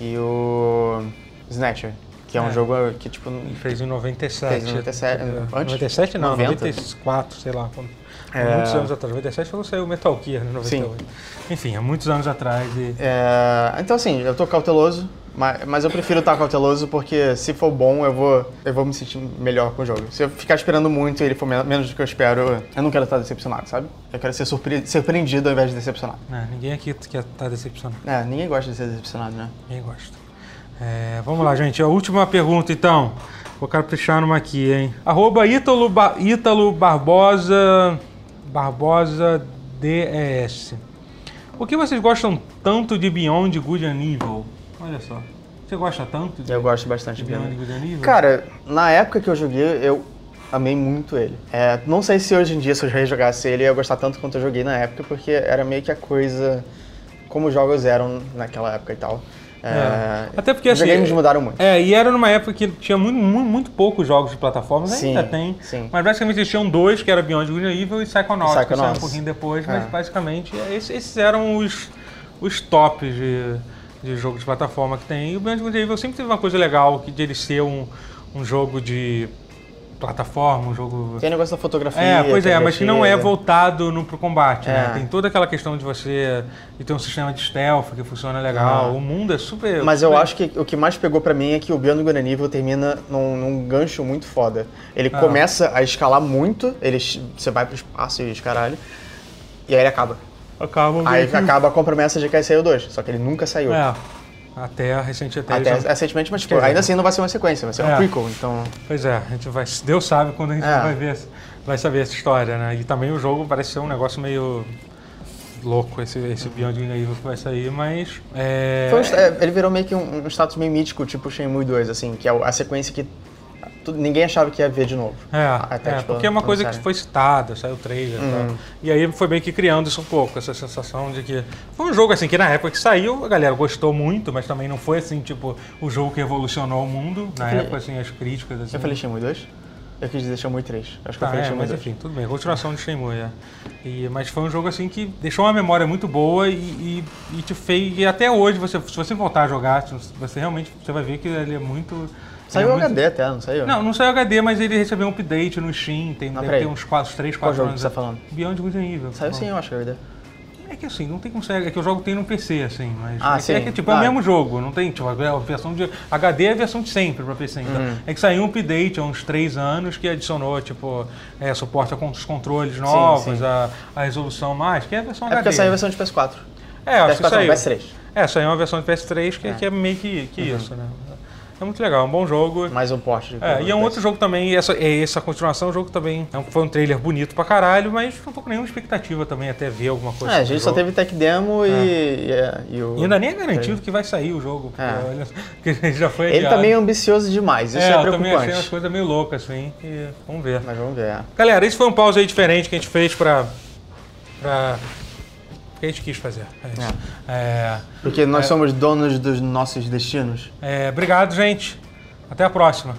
[SPEAKER 2] e o Snatcher, que é um
[SPEAKER 1] É.
[SPEAKER 2] jogo que, tipo,
[SPEAKER 1] Ele fez em 97.
[SPEAKER 2] Fez em 97,
[SPEAKER 1] É,
[SPEAKER 2] antes?
[SPEAKER 1] 97 não,
[SPEAKER 2] 90.
[SPEAKER 1] 94, sei lá. Quando,
[SPEAKER 2] É.
[SPEAKER 1] Muitos anos atrás. 97 foi quando saiu o Metal Gear, né? 98. Enfim, há muitos anos atrás. E...
[SPEAKER 2] É, então, assim, eu tô cauteloso, mas, mas eu prefiro estar cauteloso porque se for bom, eu vou, eu vou me sentir melhor com o jogo. Se eu ficar esperando muito e ele for men- menos do que eu espero, eu não quero estar decepcionado, sabe? Eu quero ser surpre- surpreendido ao invés de decepcionado.
[SPEAKER 1] né, ninguém aqui quer estar decepcionado.
[SPEAKER 2] É, ninguém gosta de ser decepcionado, né?
[SPEAKER 1] Ninguém gosta. É, vamos lá, gente. A última pergunta, então. Vou caprichar numa aqui, hein? Arroba Ítalo, Ba- Ítalo Barbosa... Barbosa DES. Por que vocês gostam tanto de Beyond Good and Evil? Olha só. Você gosta tanto de
[SPEAKER 2] Eu gosto bastante
[SPEAKER 1] de Beyond
[SPEAKER 2] Beyond.
[SPEAKER 1] Good and Evil?
[SPEAKER 2] Cara, na época que eu joguei, eu amei muito ele. É, não sei se hoje em dia, se eu rejogasse ele, eu ia gostar tanto quanto eu joguei na época, porque era meio que a coisa como os jogos eram naquela época e tal. É,
[SPEAKER 1] É. Até porque,
[SPEAKER 2] os
[SPEAKER 1] assim,
[SPEAKER 2] games mudaram muito.
[SPEAKER 1] É, e era numa época que tinha muito, muito, muito poucos jogos de plataformas,
[SPEAKER 2] Sim,
[SPEAKER 1] ainda tem.
[SPEAKER 2] sim.
[SPEAKER 1] Mas basicamente eles tinham dois, que era Beyond Good Evil e Psychonauts, que saiu um pouquinho depois, mas
[SPEAKER 2] É.
[SPEAKER 1] basicamente esses, esses eram os, os tops de, de jogo de plataforma que tem. E o Beyond Good Evil sempre teve uma coisa legal, que de ele ser um, um jogo de plataforma, um jogo...
[SPEAKER 2] Tem negócio da fotografia.
[SPEAKER 1] É, pois é, mas que não é voltado no, pro combate, né?
[SPEAKER 2] É.
[SPEAKER 1] Tem toda aquela questão de você de ter um sistema de stealth que funciona legal.
[SPEAKER 2] Ah.
[SPEAKER 1] O mundo é super.
[SPEAKER 2] Mas eu
[SPEAKER 1] super-
[SPEAKER 2] acho que o que mais pegou pra mim é que o Beyond Good termina num, num gancho muito foda. Ele
[SPEAKER 1] Ah.
[SPEAKER 2] começa a escalar muito, ele, você vai pro espaço e os caralho, e aí ele acaba.
[SPEAKER 1] Acaba
[SPEAKER 2] Aí acaba com a promessa de que sair o 2, só que ele nunca saiu.
[SPEAKER 1] É. Até recente até.
[SPEAKER 2] Até
[SPEAKER 1] não-
[SPEAKER 2] recentemente, mas tipo,
[SPEAKER 1] dizer,
[SPEAKER 2] ainda assim não vai ser uma sequência, vai ser um
[SPEAKER 1] É.
[SPEAKER 2] prequel, então...
[SPEAKER 1] Pois é, a gente vai. Deus sabe quando a gente
[SPEAKER 2] É.
[SPEAKER 1] vai ver, vai saber essa história, né? E também o jogo parece ser um negócio meio louco, esse, esse Beyond Good Evil que vai sair, mas. É,
[SPEAKER 2] um é, ele virou meio que um, um status meio mítico, tipo Shenmue 2, assim, que é a sequência que ninguém achava que ia ver de novo.
[SPEAKER 1] É,
[SPEAKER 2] Até,
[SPEAKER 1] é,
[SPEAKER 2] tipo,
[SPEAKER 1] porque é uma coisa que foi citada, saiu o trailer tal. E aí foi meio que criando isso um pouco, essa sensação de que. Foi um jogo assim que na época que saiu, a galera gostou muito, mas também não foi assim, tipo, o jogo que revolucionou o mundo. Na
[SPEAKER 2] falei-
[SPEAKER 1] época, assim, as críticas. Assim,
[SPEAKER 2] Eu falei Shenmue 2? Eu quis dizer Shenmue 3. Acho que eu
[SPEAKER 1] Ah,
[SPEAKER 2] falei
[SPEAKER 1] é,
[SPEAKER 2] Shenmue
[SPEAKER 1] mas
[SPEAKER 2] 2.
[SPEAKER 1] enfim, tudo bem. Continuação de Shenmue, é. E, mas foi um jogo assim que deixou uma memória muito boa e, e, e te fez. E até hoje, você, se você voltar a jogar, você realmente você vai ver que ele é muito.
[SPEAKER 2] Saiu
[SPEAKER 1] é muito-
[SPEAKER 2] HD até, não saiu?
[SPEAKER 1] Não, não saiu HD, mas ele recebeu um update no Steam, tem,
[SPEAKER 2] Não,
[SPEAKER 1] deve ter uns 4, 3,
[SPEAKER 2] Qual
[SPEAKER 1] 4
[SPEAKER 2] jogo
[SPEAKER 1] anos.
[SPEAKER 2] que você tá falando?
[SPEAKER 1] Beyond Good and Evil.
[SPEAKER 2] Saiu sim, eu acho que é HD.
[SPEAKER 1] É que assim, não tem como sair. É que o jogo tem no PC, assim, mas.
[SPEAKER 2] Ah,
[SPEAKER 1] é, que, é
[SPEAKER 2] sim.
[SPEAKER 1] que, tipo, é
[SPEAKER 2] Ah.
[SPEAKER 1] o mesmo jogo, não tem. Tipo, a versão de. HD é a versão de sempre pra PC. Então,
[SPEAKER 2] Uhum.
[SPEAKER 1] É que saiu um update há uns 3 anos que adicionou, tipo, é, suporte a os controles novos,
[SPEAKER 2] sim.
[SPEAKER 1] A, a resolução mais, que é a versão
[SPEAKER 2] É
[SPEAKER 1] HD.
[SPEAKER 2] porque saiu a versão de PS4.
[SPEAKER 1] É, acho que
[SPEAKER 2] PS4
[SPEAKER 1] saiu.
[SPEAKER 2] não, PS3.
[SPEAKER 1] É, saiu uma versão de PS3 que é,
[SPEAKER 2] É.
[SPEAKER 1] que é meio que, que isso, né? É muito legal, é um bom jogo.
[SPEAKER 2] Mais um porte. de-
[SPEAKER 1] É, e é um outro jogo também, essa, é essa continuação, o jogo também é um- foi um trailer bonito pra caralho, mas não tô com nenhuma expectativa também até ver alguma coisa.
[SPEAKER 2] É, a gente só
[SPEAKER 1] jogo.
[SPEAKER 2] teve tech demo e, e, é, e o...
[SPEAKER 1] E ainda nem é garantido que vai sair o jogo, porque,
[SPEAKER 2] É.
[SPEAKER 1] olha, já foi
[SPEAKER 2] Ele tá
[SPEAKER 1] adiado.
[SPEAKER 2] meio ambicioso demais, isso é,
[SPEAKER 1] é, eu também achei umas
[SPEAKER 2] preocupante.
[SPEAKER 1] coisas meio loucas, assim, e vamos ver.
[SPEAKER 2] Mas vamos ver. é.
[SPEAKER 1] Galera, esse foi um pause aí diferente que a gente fez pra... pra... que a gente quis fazer. É isso. É,
[SPEAKER 2] Porque nós
[SPEAKER 1] É.
[SPEAKER 2] somos donos dos nossos destinos.
[SPEAKER 1] é, obrigado, gente. Até a próxima.